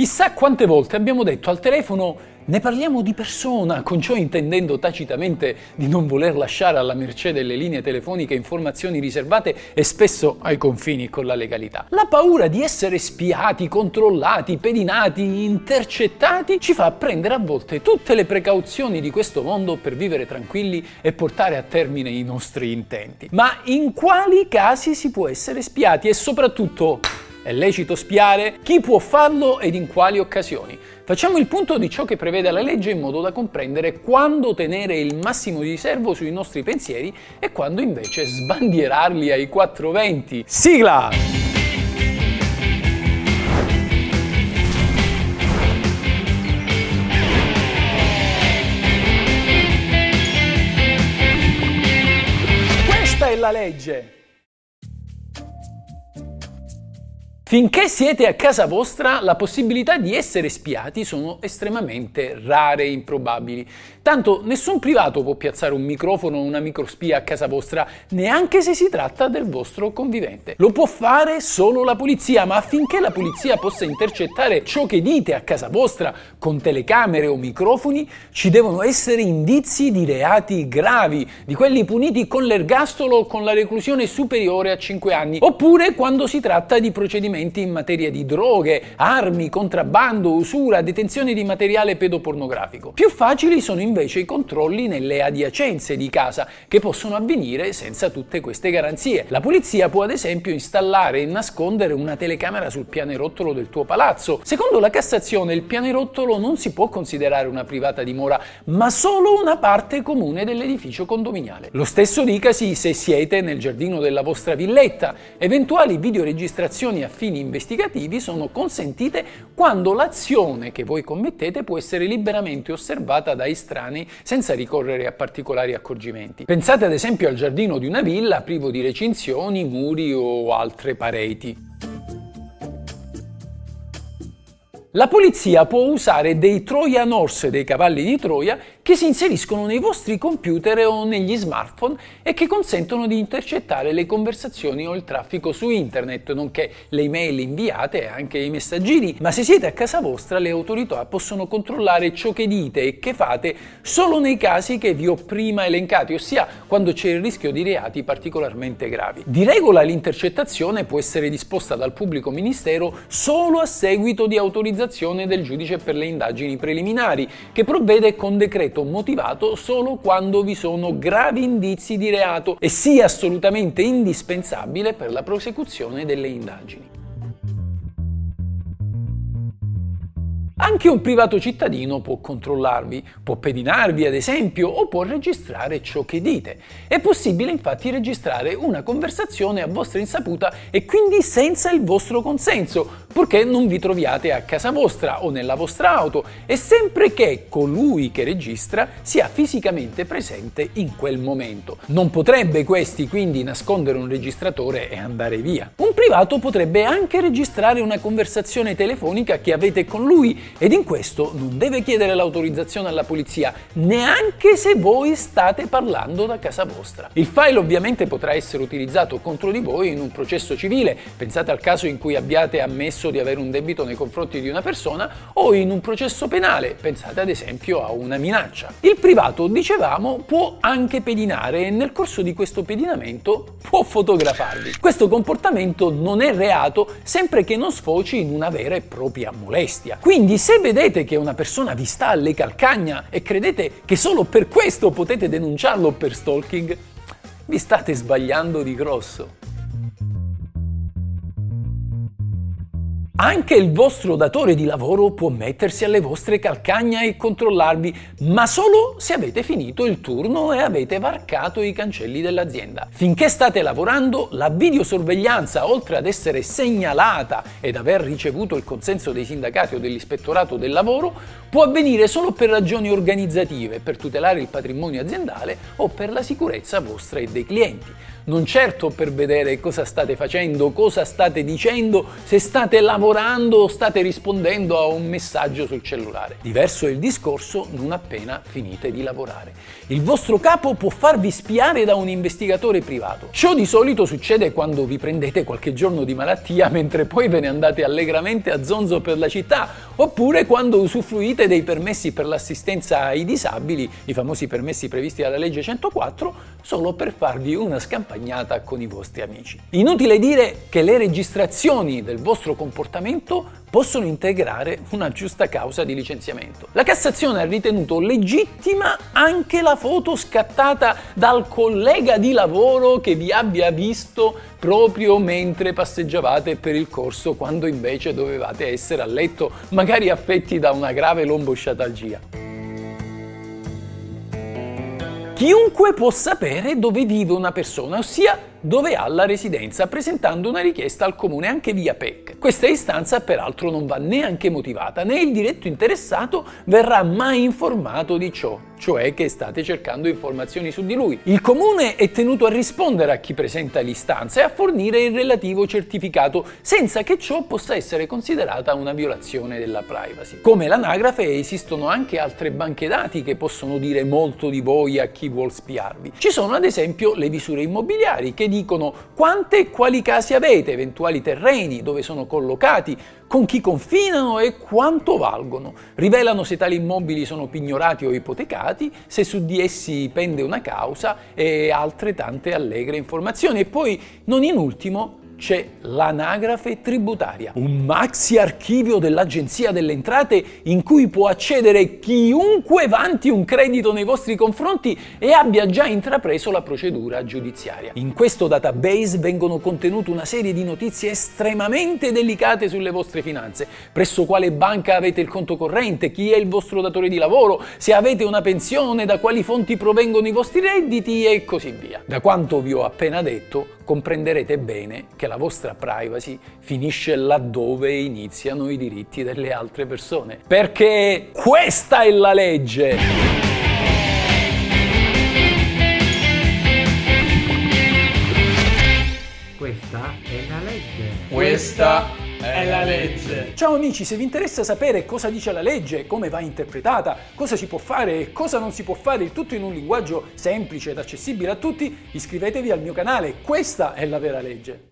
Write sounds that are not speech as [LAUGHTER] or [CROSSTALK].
Chissà quante volte abbiamo detto al telefono ne parliamo di persona, con ciò intendendo tacitamente di non voler lasciare alla mercé delle linee telefoniche informazioni riservate e spesso ai confini con la legalità. La paura di essere spiati, controllati, pedinati, intercettati ci fa prendere a volte tutte le precauzioni di questo mondo per vivere tranquilli e portare a termine i nostri intenti. Ma in quali casi si può essere spiati e soprattutto è lecito spiare? Chi può farlo ed in quali occasioni? Facciamo il punto di ciò che prevede la legge in modo da comprendere quando tenere il massimo di riservo sui nostri pensieri e quando invece sbandierarli ai 420. Sigla! Questa è la legge! Finché siete a casa vostra, la possibilità di essere spiati sono estremamente rare e improbabili. Tanto nessun privato può piazzare un microfono o una microspia a casa vostra, neanche se si tratta del vostro convivente. Lo può fare solo la polizia, ma affinché la polizia possa intercettare ciò che dite a casa vostra con telecamere o microfoni, ci devono essere indizi di reati gravi, di quelli puniti con l'ergastolo o con la reclusione superiore a 5 anni, oppure quando si tratta di procedimenti procedimenti in materia di droghe, armi, contrabbando, usura, detenzione di materiale pedopornografico. Più facili sono invece i controlli nelle adiacenze di casa, che possono avvenire senza tutte queste garanzie. La polizia può ad esempio installare e nascondere una telecamera sul pianerottolo del tuo palazzo. Secondo la Cassazione il pianerottolo non si può considerare una privata dimora, ma solo una parte comune dell'edificio condominiale. Lo stesso dicasi se siete nel giardino della vostra villetta. Eventuali videoregistrazioni a fini investigativi sono consentite quando l'azione che voi commettete può essere liberamente osservata da estranei senza ricorrere a particolari accorgimenti. Pensate ad esempio al giardino di una villa privo di recinzioni, muri o altre pareti. La polizia può usare dei Trojan Horse, dei cavalli di Troia, che si inseriscono nei vostri computer o negli smartphone e che consentono di intercettare le conversazioni o il traffico su internet, nonché le email inviate e anche i messaggini. Ma se siete a casa vostra, le autorità possono controllare ciò che dite e che fate solo nei casi che vi ho prima elencati, ossia quando c'è il rischio di reati particolarmente gravi. Di regola l'intercettazione può essere disposta dal pubblico ministero solo a seguito di autorizzazione del giudice per le indagini preliminari, che provvede con decreto reato motivato solo quando vi sono gravi indizi di reato e sia assolutamente indispensabile per la prosecuzione delle indagini. Anche un privato cittadino può controllarvi, può pedinarvi ad esempio o può registrare ciò che dite. È possibile infatti registrare una conversazione a vostra insaputa e quindi senza il vostro consenso, purché non vi troviate a casa vostra o nella vostra auto e sempre che colui che registra sia fisicamente presente in quel momento. Non potrebbe questi quindi nascondere un registratore e andare via. Un privato potrebbe anche registrare una conversazione telefonica che avete con lui ed in questo non deve chiedere l'autorizzazione alla polizia neanche se voi state parlando da casa vostra. Il file ovviamente potrà essere utilizzato contro di voi in un processo civile, pensate al caso in cui abbiate ammesso di avere un debito nei confronti di una persona o in un processo penale, pensate ad esempio a una minaccia. Il privato, dicevamo, può anche pedinare e nel corso di questo pedinamento può fotografarvi. Questo comportamento non è reato sempre che non sfoci in una vera e propria molestia. Quindi se vedete che una persona vi sta alle calcagna e credete che solo per questo potete denunciarlo per stalking, vi state sbagliando di grosso. Anche il vostro datore di lavoro può mettersi alle vostre calcagna e controllarvi, ma solo se avete finito il turno e avete varcato i cancelli dell'azienda. Finché state lavorando, la videosorveglianza, oltre ad essere segnalata ed aver ricevuto il consenso dei sindacati o dell'ispettorato del lavoro, può avvenire solo per ragioni organizzative, per tutelare il patrimonio aziendale o per la sicurezza vostra e dei clienti non certo per vedere cosa state facendo, cosa state dicendo, se state lavorando o state rispondendo a un messaggio sul cellulare. Diverso è il discorso non appena finite di lavorare. Il vostro capo può farvi spiare da un investigatore privato. Ciò di solito succede quando vi prendete qualche giorno di malattia [LAUGHS] mentre poi ve ne andate allegramente a zonzo per la città oppure quando usufruite dei permessi per l'assistenza ai disabili, i famosi permessi previsti dalla legge 104, solo per farvi una scampagnata con i vostri amici. Inutile dire che le registrazioni del vostro comportamento possono integrare una giusta causa di licenziamento. La Cassazione ha ritenuto legittima anche la foto scattata dal collega di lavoro che vi abbia visto proprio mentre passeggiavate per il corso quando invece dovevate essere a letto, magari affetti da una grave lombosciatalgia. Chiunque può sapere dove vive una persona, ossia dove ha la residenza, presentando una richiesta al comune anche via PEC. Questa istanza peraltro non va neanche motivata, né il diretto interessato verrà mai informato di ciò, cioè che state cercando informazioni su di lui. Il comune è tenuto a rispondere a chi presenta l'istanza e a fornire il relativo certificato, senza che ciò possa essere considerata una violazione della privacy. Come l'anagrafe esistono anche altre banche dati che possono dire molto di voi a chi vuol spiarvi. Ci sono ad esempio le visure immobiliari che dicono quante e quali case avete, eventuali terreni, dove sono collocati, con chi confinano e quanto valgono. Rivelano se tali immobili sono pignorati o ipotecati, se su di essi pende una causa e altre tante allegre informazioni. E poi, non in ultimo, c'è l'anagrafe tributaria, un maxi archivio dell'Agenzia delle Entrate in cui può accedere chiunque vanti un credito nei vostri confronti e abbia già intrapreso la procedura giudiziaria. In questo database vengono contenute una serie di notizie estremamente delicate sulle vostre finanze, presso quale banca avete il conto corrente, chi è il vostro datore di lavoro, se avete una pensione, da quali fonti provengono i vostri redditi e così via. Da quanto vi ho appena detto, comprenderete bene che la vostra privacy finisce laddove iniziano i diritti delle altre persone. Perché questa è la legge! Questa è la legge. Questa è la legge. Ciao amici, se vi interessa sapere cosa dice la legge, come va interpretata, cosa si può fare e cosa non si può fare, il tutto in un linguaggio semplice ed accessibile a tutti, iscrivetevi al mio canale. Questa è la vera legge.